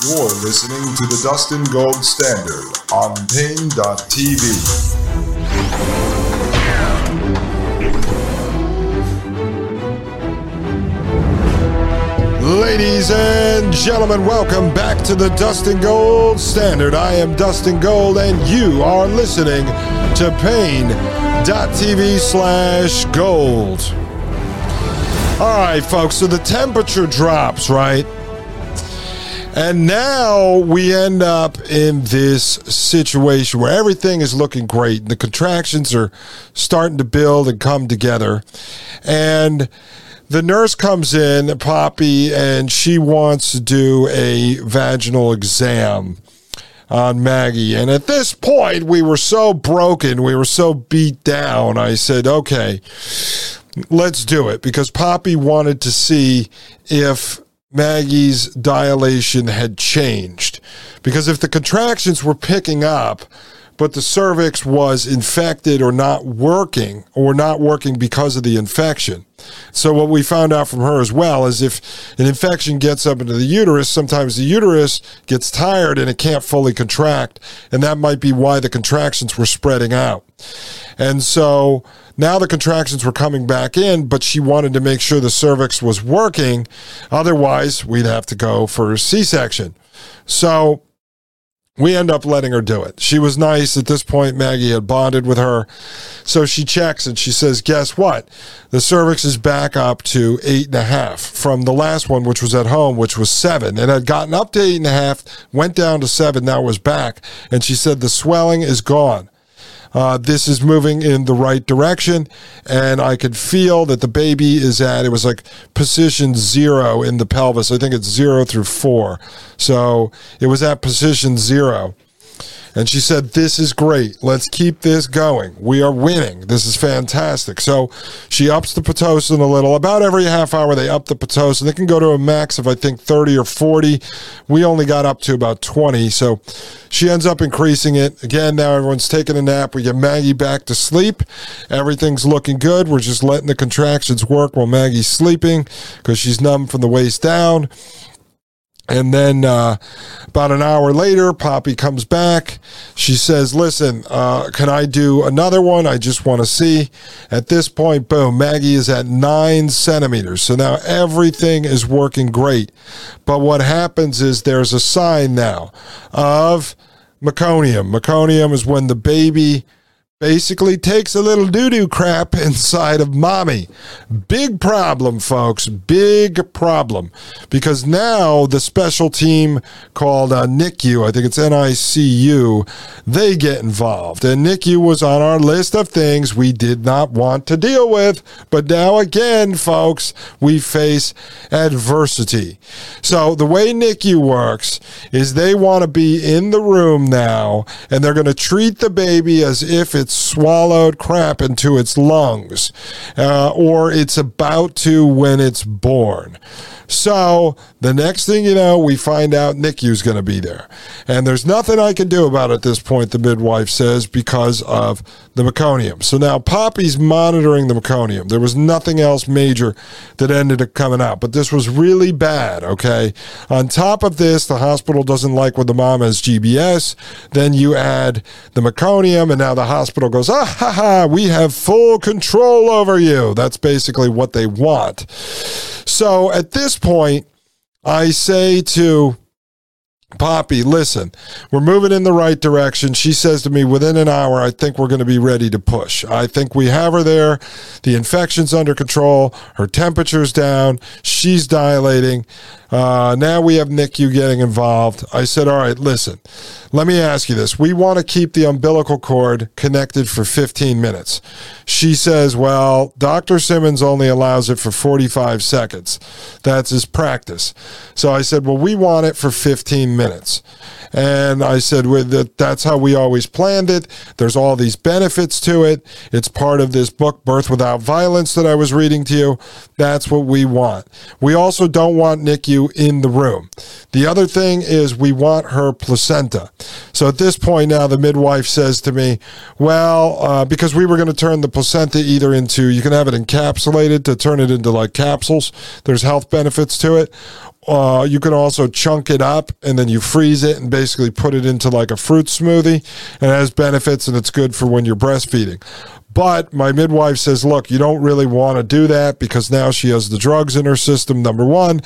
You're listening to the Dustin Gold Standard on Paine.tv. Ladies and gentlemen, welcome back to the Dustin Gold Standard. I am Dustin Gold, and you are listening to Paine.tv slash gold. All right, folks, so the temperature drops, right? And now we end up in this situation where everything is looking great. The contractions are starting to build and come together. And the nurse comes in, Poppy, and she wants to do a vaginal exam on Maggie. And at this point, we were so broken, we were so beat down. I said, okay, let's do it because Poppy wanted to see if Maggie's dilation had changed. Because if the contractions were picking up, but the cervix was infected or not working or not working because of the infection. So what we found out from her as well is if an infection gets up into the uterus, sometimes the uterus gets tired and it can't fully contract, and that might be why the contractions were spreading out. And so now the contractions were coming back in, but she wanted to make sure the cervix was working. Otherwise, we'd have to go for a C-section. So we end up letting her do it. She was nice. At this point, Maggie had bonded with her. So she checks and she says, Guess what? The cervix is back up to eight and a half from the last one, which was at home, which was seven. It had gotten up to eight and a half, went down to seven, now was back. And she said, The swelling is gone uh, this is moving in the right direction. And I could feel that the baby is at, it was like position zero in the pelvis. I think it's zero through four. So it was at position zero. And she said, This is great. Let's keep this going. We are winning. This is fantastic. So she ups the Pitocin a little. About every half hour, they up the Pitocin. They can go to a max of, I think, 30 or 40. We only got up to about 20. So she ends up increasing it. Again, now everyone's taking a nap. We get Maggie back to sleep. Everything's looking good. We're just letting the contractions work while Maggie's sleeping because she's numb from the waist down. And then uh, about an hour later, Poppy comes back. She says, Listen, uh, can I do another one? I just want to see. At this point, boom, Maggie is at nine centimeters. So now everything is working great. But what happens is there's a sign now of meconium. Meconium is when the baby basically takes a little doo doo crap inside of mommy. Big problem, folks. Big problem. Because now the special team called uh, NICU, I think it's NICU, they get involved. And NICU was on our list of things we did not want to deal with. But now again, folks, we face adversity. So the way NICU works is they want to be in the room now and they're going to treat the baby as if it's swallowed crap into its lungs, uh, or it's about to when it's born. So the next thing you know, we find out NICU's going to be there. And there's nothing I can do about it at this point, the midwife says, because of the meconium. So now Poppy's monitoring the meconium. There was nothing else major that ended up coming out, but this was really bad, okay? On top of this, the hospital doesn't like when the mom has GBS. Then you add the meconium, and now the hospital goes, ah, ha, ha, we have full control over you. That's basically what they want. So at this point, I say to Poppy, listen, we're moving in the right direction. She says to me, within an hour, I think we're going to be ready to push. I think we have her there. The infection's under control. Her temperature's down. She's dilating. Uh, now we have NICU getting involved. I said, all right, listen, let me ask you this. We want to keep the umbilical cord connected for 15 minutes. She says, well, Dr. Simmons only allows it for 45 seconds. That's his practice. So I said, well, we want it for 15 minutes. And I said, that that's how we always planned it. There's all these benefits to it. It's part of this book, Birth Without Violence, that I was reading to you. That's what we want. We also don't want NICU in the room. The other thing is we want her placenta. So at this point now, the midwife says to me, well, uh, because we were going to turn the placenta either into, you can have it encapsulated to turn it into like capsules. There's health benefits to it uh, you can also chunk it up and then you freeze it and basically put it into like a fruit smoothie. And it has benefits and it's good for when you're breastfeeding. But my midwife says, look, you don't really want to do that because now she has the drugs in her system, number one.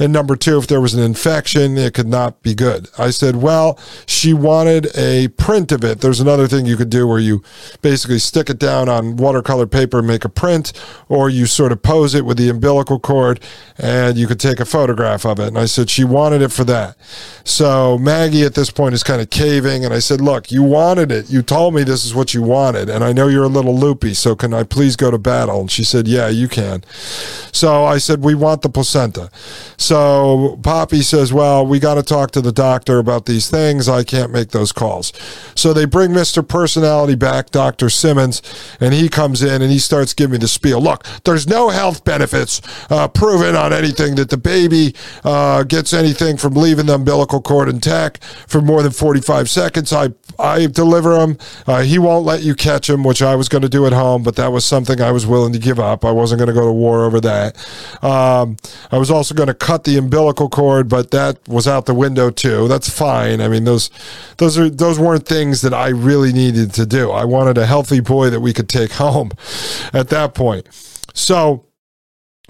And number two, if there was an infection, it could not be good. I said, well, she wanted a print of it. There's another thing you could do where you basically stick it down on watercolor paper and make a print, or you sort of pose it with the umbilical cord and you could take a photograph of it. And I said, she wanted it for that. So Maggie at this point is kind of caving. And I said, look, you wanted it. You told me this is what you wanted. And I know you're a little little loopy. So can I please go to battle? And she said, Yeah, you can. So I said, We want the placenta. So Poppy says, Well, we got to talk to the doctor about these things. I can't make those calls. So they bring Mr. Personality back, Dr. Simmons, and he comes in and he starts giving me the spiel. Look, there's no health benefits uh, proven on anything that the baby uh, gets anything from leaving the umbilical cord intact for more than 45 seconds. I, I deliver him. Uh, he won't let you catch him, which I was going to do at home, but that was something I was willing to give up. I wasn't going to go to war over that. Um, I was also going to cut the umbilical cord, but that was out the window too. That's fine. I mean, those those are those weren't things that I really needed to do. I wanted a healthy boy that we could take home at that point. So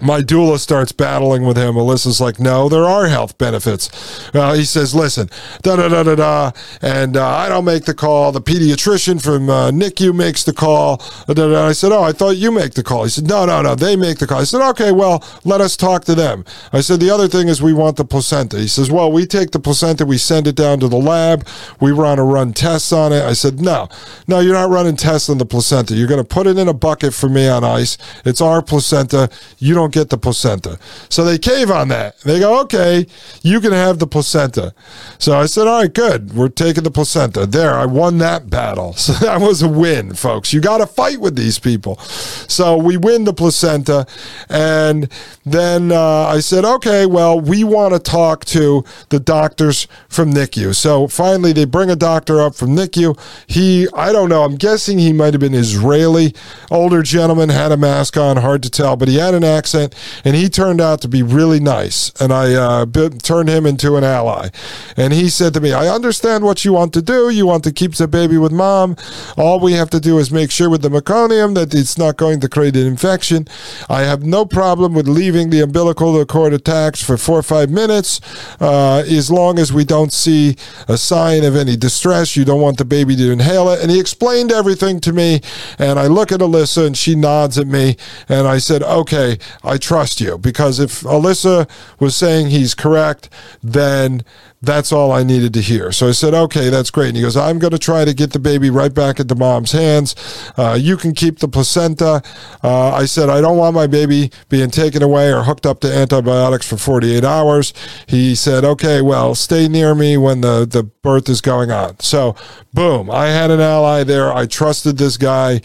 my doula starts battling with him. Alyssa's like, no, there are health benefits. Uh, he says, listen, da da da da da, and uh, I don't make the call. The pediatrician from uh, NICU makes the call. Da, da, da. I said, oh, I thought you make the call. He said, no, no, no, they make the call. I said, okay, well, let us talk to them. I said, the other thing is we want the placenta. He says, well, we take the placenta, we send it down to the lab, we run to run tests on it. I said, no, no, you're not running tests on the placenta. You're going to put it in a bucket for me on ice. It's our placenta. You don't don't get the placenta. So they cave on that. They go, okay, you can have the placenta. So I said, all right, good. We're taking the placenta. There, I won that battle. So that was a win, folks. You got to fight with these people. So we win the placenta. And then uh, I said, okay, well, we want to talk to the doctors from NICU. So finally, they bring a doctor up from NICU. He, I don't know, I'm guessing he might have been Israeli. Older gentleman, had a mask on, hard to tell, but he had an accent and he turned out to be really nice. And I uh, turned him into an ally. And he said to me, I understand what you want to do. You want to keep the baby with mom. All we have to do is make sure with the meconium that it's not going to create an infection. I have no problem with leaving the umbilical cord attached for four or five minutes uh, as long as we don't see a sign of any distress. You don't want the baby to inhale it. And he explained everything to me. And I look at Alyssa and she nods at me. And I said, okay, I trust you. Because if Alyssa was saying he's correct, then that's all I needed to hear. So I said, okay, that's great. And he goes, I'm going to try to get the baby right back into mom's hands. Uh, you can keep the placenta. Uh, I said, I don't want my baby being taken away or hooked up to antibiotics for 48 hours. He said, okay, well, stay near me when the, the birth is going on. So, boom, I had an ally there. I trusted this guy.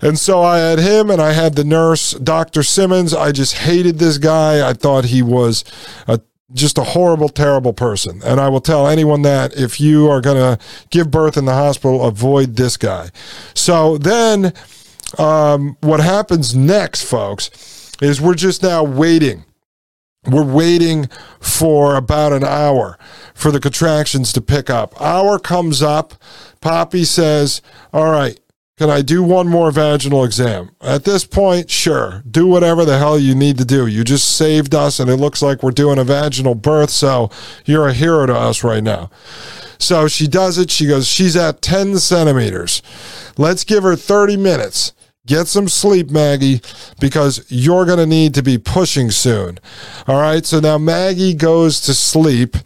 And so I had him and I had the nurse, Dr. Simmons. I just hated this guy. I thought he was a just a horrible, terrible person. And I will tell anyone that if you are going to give birth in the hospital, avoid this guy. So then, um, what happens next, folks, is we're just now waiting. We're waiting for about an hour for the contractions to pick up. Hour comes up. Poppy says, All right, can I do one more vaginal exam? At this point, sure. Do whatever the hell you need to do. You just saved us, and it looks like we're doing a vaginal birth, so you're a hero to us right now. So she does it. She goes, She's at 10 centimeters. Let's give her 30 minutes. Get some sleep, Maggie, because you're going to need to be pushing soon. All right. So now Maggie goes to sleep.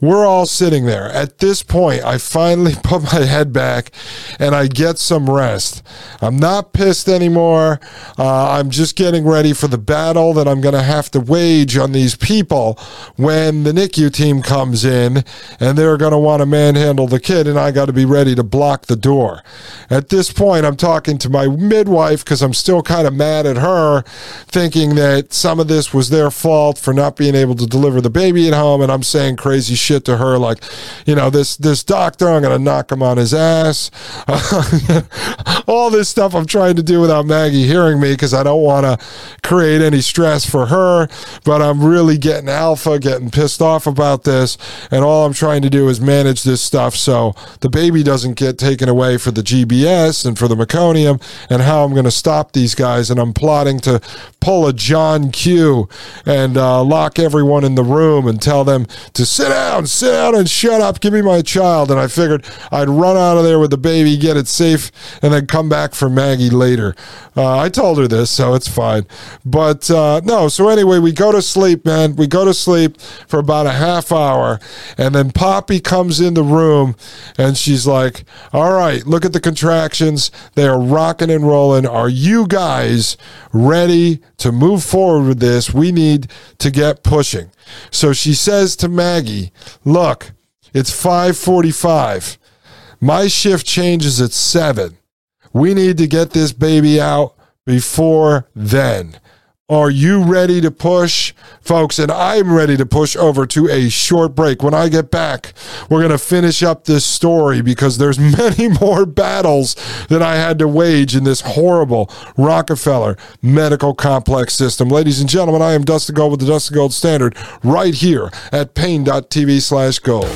We're all sitting there. At this point, I finally put my head back and I get some rest. I'm not pissed anymore. Uh, I'm just getting ready for the battle that I'm going to have to wage on these people when the NICU team comes in and they're going to want to manhandle the kid, and I got to be ready to block the door. At this point, I'm talking to my midwife because I'm still kind of mad at her, thinking that some of this was their fault for not being able to deliver the baby at home, and I'm saying crazy shit shit to her, like, you know, this this doctor, I'm gonna knock him on his ass. All this stuff I'm trying to do without Maggie hearing me because I don't want to create any stress for her. But I'm really getting alpha, getting pissed off about this, and all I'm trying to do is manage this stuff so the baby doesn't get taken away for the GBS and for the meconium, and how I'm going to stop these guys. And I'm plotting to pull a John Q and uh, lock everyone in the room and tell them to sit down, sit down, and shut up. Give me my child. And I figured I'd run out of there with the baby, get it safe, and then come back for Maggie later. Uh, I told her this, so it's fine. But uh, no, so anyway, we go to sleep, man. We go to sleep for about a half hour, and then Poppy comes in the room and she's like, All right, look at the contractions. They are rocking and rolling. Are you guys ready to move forward with this? We need to get pushing. So she says to Maggie, Look, it's 545. My shift changes at 7. We need to get this baby out before then. Are you ready to push, folks? And I'm ready to push over to a short break. When I get back, we're going to finish up this story because there's many more battles that I had to wage in this horrible Rockefeller medical complex system. Ladies and gentlemen, I am Dustin Gold with the Dustin Gold Standard right here at paine.tv slash gold.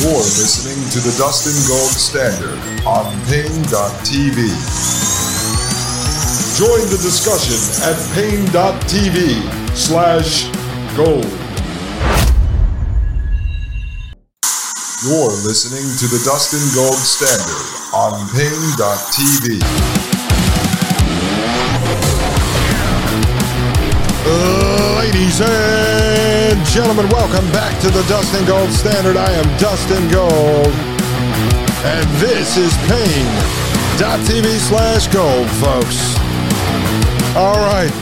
You're listening to the Dustin Gold Standard on paine.tv. Join the discussion at paine.tv slash gold. You're listening to the Dustin Gold Standard on paine.tv. Ladies and gentlemen, welcome back to the Dustin Gold Standard. I am Dustin Gold, and this is paine.tv slash gold, folks. All right.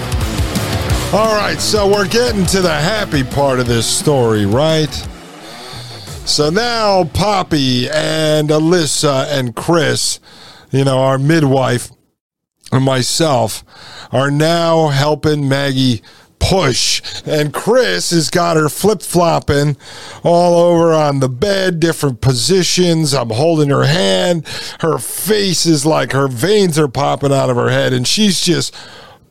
All right, so we're getting to the happy part of this story, right? So now Poppy and Alyssa and Chris, you know, our midwife and myself, are now helping Maggie push. And Chris has got her flip flopping all over on the bed, different positions. I'm holding her hand. Her face is like her veins are popping out of her head, and she's just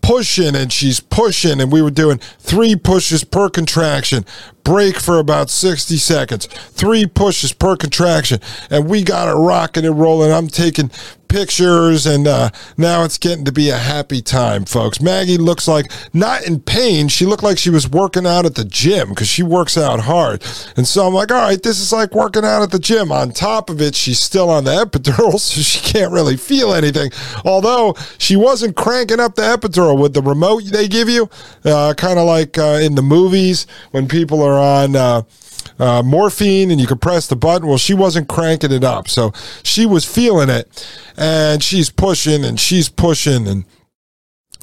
pushing and she's pushing and we were doing three pushes per contraction break for about 60 seconds, three pushes per contraction, and we got it rocking and rolling. I'm taking pictures, and uh, now it's getting to be a happy time, folks. Maggie looks like not in pain. She looked like she was working out at the gym because she works out hard. And so I'm like, all right, this is like working out at the gym. On top of it, she's still on the epidural, so she can't really feel anything. Although she wasn't cranking up the epidural with the remote they give you, uh, kind of like uh, in the movies when people are on uh, uh, morphine and you could press the button. Well, she wasn't cranking it up. So she was feeling it. And she's pushing and she's pushing and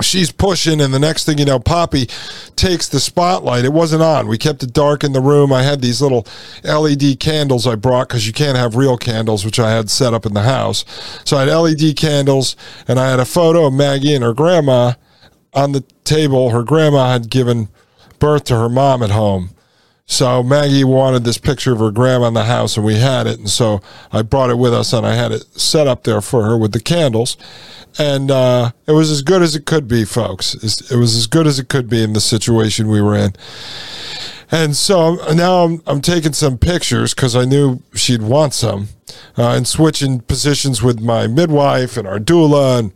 she's pushing. And the next thing you know poppy takes the spotlight. It wasn't on. We kept it dark in the room. I had these little led candles i brought because you can't have real candles which i had set up in the house. So i had led candles and i had a photo of maggie and her grandma on the table. Her grandma had given birth to her mom at home so Maggie wanted this picture of her grandma in the house, and we had it. And so I brought it with us, and I had it set up there for her with the candles. And uh, it was as good as it could be, folks. It was as good as it could be in the situation we were in. And so now I'm, I'm taking some pictures because I knew she'd want some, uh, and switching positions with my midwife and our doula and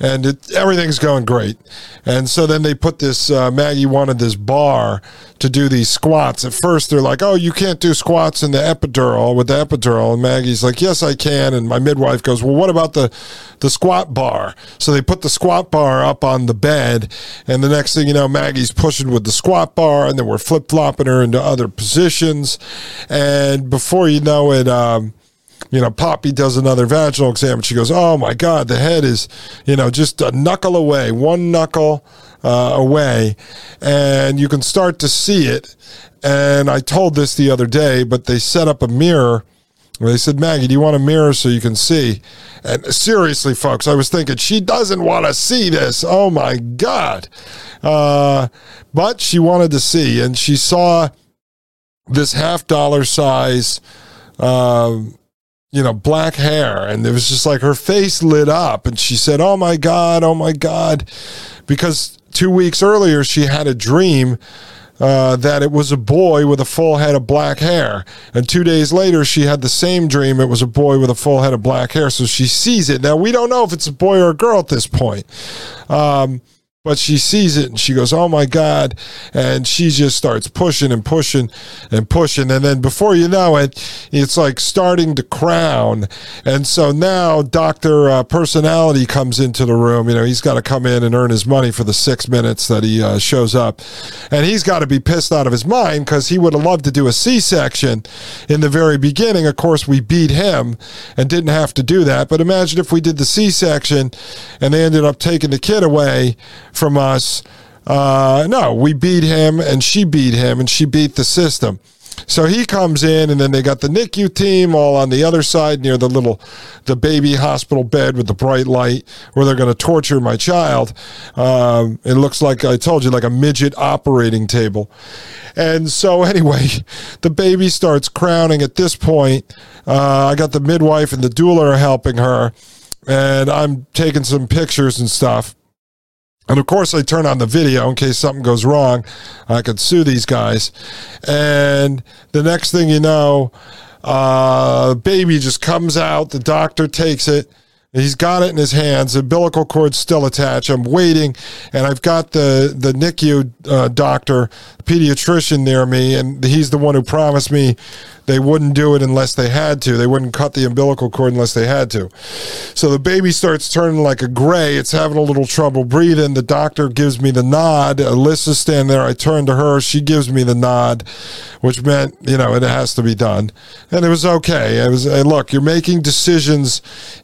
and it, everything's going great. And so then they put this, uh, Maggie wanted this bar to do these squats. At first, they're like, oh, you can't do squats in the epidural with the epidural. And Maggie's like, yes, I can. And my midwife goes, well, what about the, the squat bar? So they put the squat bar up on the bed. And the next thing you know, Maggie's pushing with the squat bar, and then we're flip flopping her into other positions. And before you know it, um, you know, Poppy does another vaginal exam and she goes, Oh my God, the head is, you know, just a knuckle away, one knuckle uh, away. And you can start to see it. And I told this the other day, but they set up a mirror. They said, Maggie, do you want a mirror so you can see? And seriously, folks, I was thinking, she doesn't want to see this. Oh my God. Uh, but she wanted to see, and she saw this half dollar size, um, you know, black hair. And it was just like her face lit up. And she said, Oh my God, oh my God. Because two weeks earlier, she had a dream uh, that it was a boy with a full head of black hair. And two days later, she had the same dream. It was a boy with a full head of black hair. So she sees it. Now, we don't know if it's a boy or a girl at this point. Um, but she sees it and she goes, Oh my God. And she just starts pushing and pushing and pushing. And then before you know it, it's like starting to crown. And so now Dr. Uh, Personality comes into the room. You know, he's got to come in and earn his money for the six minutes that he uh, shows up. And he's got to be pissed out of his mind because he would have loved to do a C section in the very beginning. Of course, we beat him and didn't have to do that. But imagine if we did the C section and they ended up taking the kid away from us. Uh, no, we beat him and she beat him and she beat the system. So he comes in, and then they got the NICU team all on the other side near the little, the baby hospital bed with the bright light, where they're going to torture my child. Um, it looks like I told you, like a midget operating table. And so anyway, the baby starts crowning. At this point, uh, I got the midwife and the doula helping her, and I'm taking some pictures and stuff. And of course, I turn on the video in case something goes wrong. I could sue these guys. And the next thing you know, uh, baby just comes out. The doctor takes it. He's got it in his hands. The umbilical cord's still attached. I'm waiting, and I've got the the NICU uh, doctor, pediatrician near me, and he's the one who promised me they wouldn't do it unless they had to. They wouldn't cut the umbilical cord unless they had to. So the baby starts turning like a gray. It's having a little trouble breathing. The doctor gives me the nod. Alyssa's standing there. I turn to her. She gives me the nod, which meant, you know, it has to be done. And it was okay. It was, hey, look, you're making decisions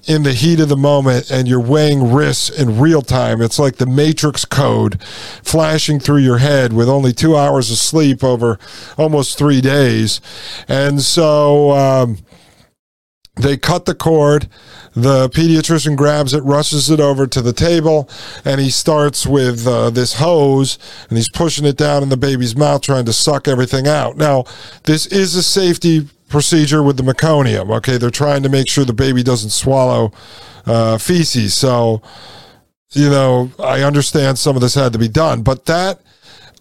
in the heat of the moment and you're weighing risks in real time. It's like the Matrix code flashing through your head with only two hours of sleep over almost three days. And and so um, they cut the cord. The pediatrician grabs it, rushes it over to the table, and he starts with uh, this hose and he's pushing it down in the baby's mouth, trying to suck everything out. Now, this is a safety procedure with the meconium. Okay, they're trying to make sure the baby doesn't swallow uh, feces. So, you know, I understand some of this had to be done, but that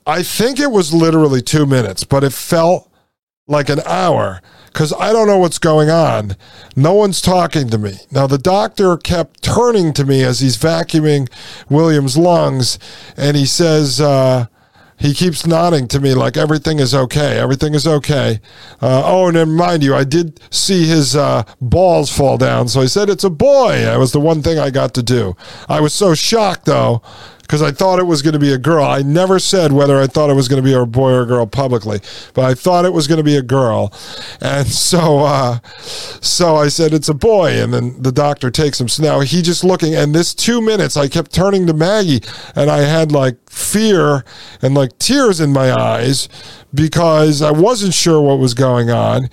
I think it was literally two minutes, but it felt like an hour because I don't know what's going on. No one's talking to me. Now, the doctor kept turning to me as he's vacuuming William's lungs, and he says, uh, he keeps nodding to me like everything is okay. Everything is okay. Uh, oh, and then mind you, I did see his uh, balls fall down. So I said, It's a boy. That was the one thing I got to do. I was so shocked, though, because I thought it was going to be a girl. I never said whether I thought it was going to be a boy or a girl publicly, but I thought it was going to be a girl. And so, uh, so I said it's a boy, and then the doctor takes him. So now he just looking, and this two minutes, I kept turning to Maggie, and I had like fear and like tears in my eyes because I wasn't sure what was going on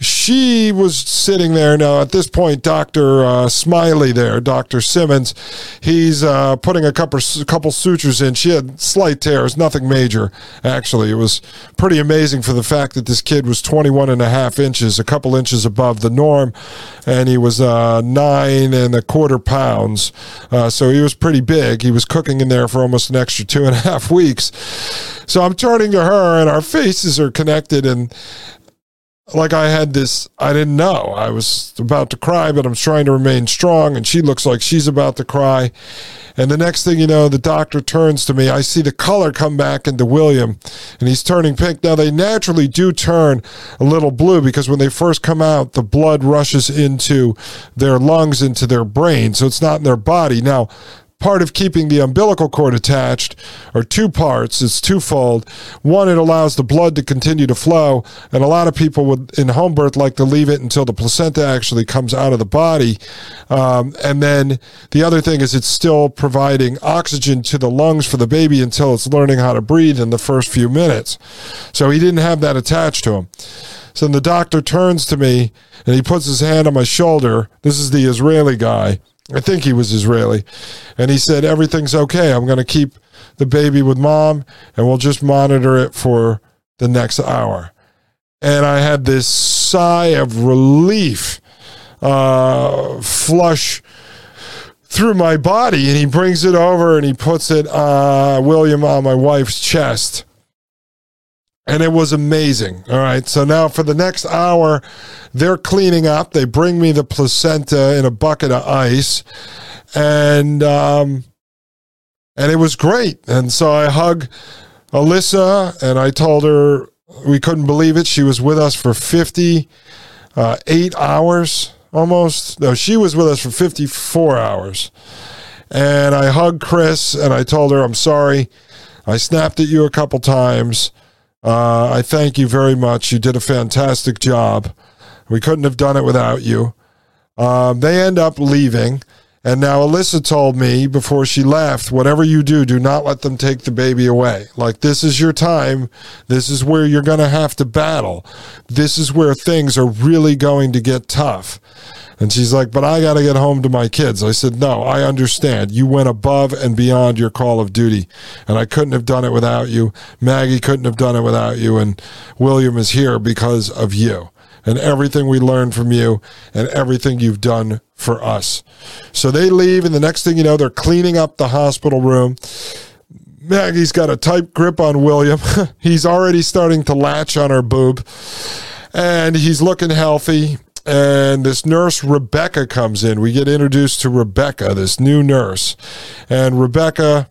she was sitting there. Now at this point dr uh, smiley there dr simmons he's uh, putting a couple, a couple sutures in. She had slight tears nothing major actually. It was pretty amazing for the fact that this kid was 21 and a half inches a couple inches above the norm and he was uh, nine and a quarter pounds. Uh, so he was pretty big. He was cooking in there for almost an extra two and a half weeks. So i'm turning to her and our faces are connected and like I had this, I didn't know. I was about to cry, but I'm trying to remain strong. And she looks like she's about to cry. And the next thing you know, the doctor turns to me. I see the color come back into William, and he's turning pink. Now, they naturally do turn a little blue because when they first come out, the blood rushes into their lungs, into their brain. So it's not in their body. Now, part of keeping the umbilical cord attached are two parts. It's twofold. One, it allows the blood to continue to flow, and a lot of people would in home birth like to leave it until the placenta actually comes out of the body. Um, and then the other thing is it's still providing oxygen to the lungs for the baby until it's learning how to breathe in the first few minutes. So he didn't have that attached to him. So the doctor turns to me and he puts his hand on my shoulder. This is the Israeli guy I think he was Israeli. And he said, Everything's okay. I'm going to keep the baby with mom and we'll just monitor it for the next hour. and I had this sigh of relief uh, flush through my body. And he brings it over and he puts it, uh, William, on my wife's chest. And it was amazing. All right. So now for the next hour, they're cleaning up. They bring me the placenta in a bucket of ice. And, um, and it was great. And so I hug Alyssa and I told her we couldn't believe it. She was with us for 58 uh, hours almost. No, she was with us for 54 hours. And I hugged Chris and I told her, I'm sorry. I snapped at you a couple times. Uh, I thank you very much. You did a fantastic job. We couldn't have done it without you. Um, they end up leaving. And now Alyssa told me before she left, whatever you do, do not let them take the baby away. Like, this is your time. This is where you're going to have to battle. This is where things are really going to get tough. And she's like, but I got to get home to my kids. I said, no, I understand. You went above and beyond your call of duty. And I couldn't have done it without you. Maggie couldn't have done it without you. And William is here because of you and everything we learned from you and everything you've done for us. So they leave, and the next thing you know, they're cleaning up the hospital room. Maggie's got a tight grip on William. he's already starting to latch on her boob, and he's looking healthy. And this nurse, Rebecca, comes in. We get introduced to Rebecca, this new nurse. And Rebecca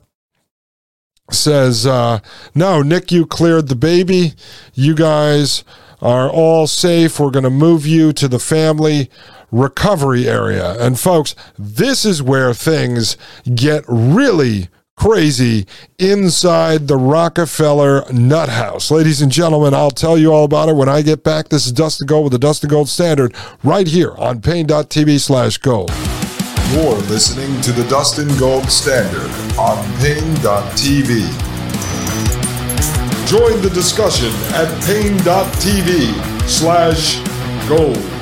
says, uh, No, NICU cleared the baby. You guys are all safe. We're going to move you to the family recovery area. And folks, this is where things get really crazy inside the Rockefeller Nut House. Ladies and gentlemen, I'll tell you all about it when I get back. This is Dustin Gold with the Dustin Gold Standard right here on Paine.tv slash gold. You're listening to the Dust Dustin Gold Standard on Paine.tv. Join the discussion at Paine.tv slash gold.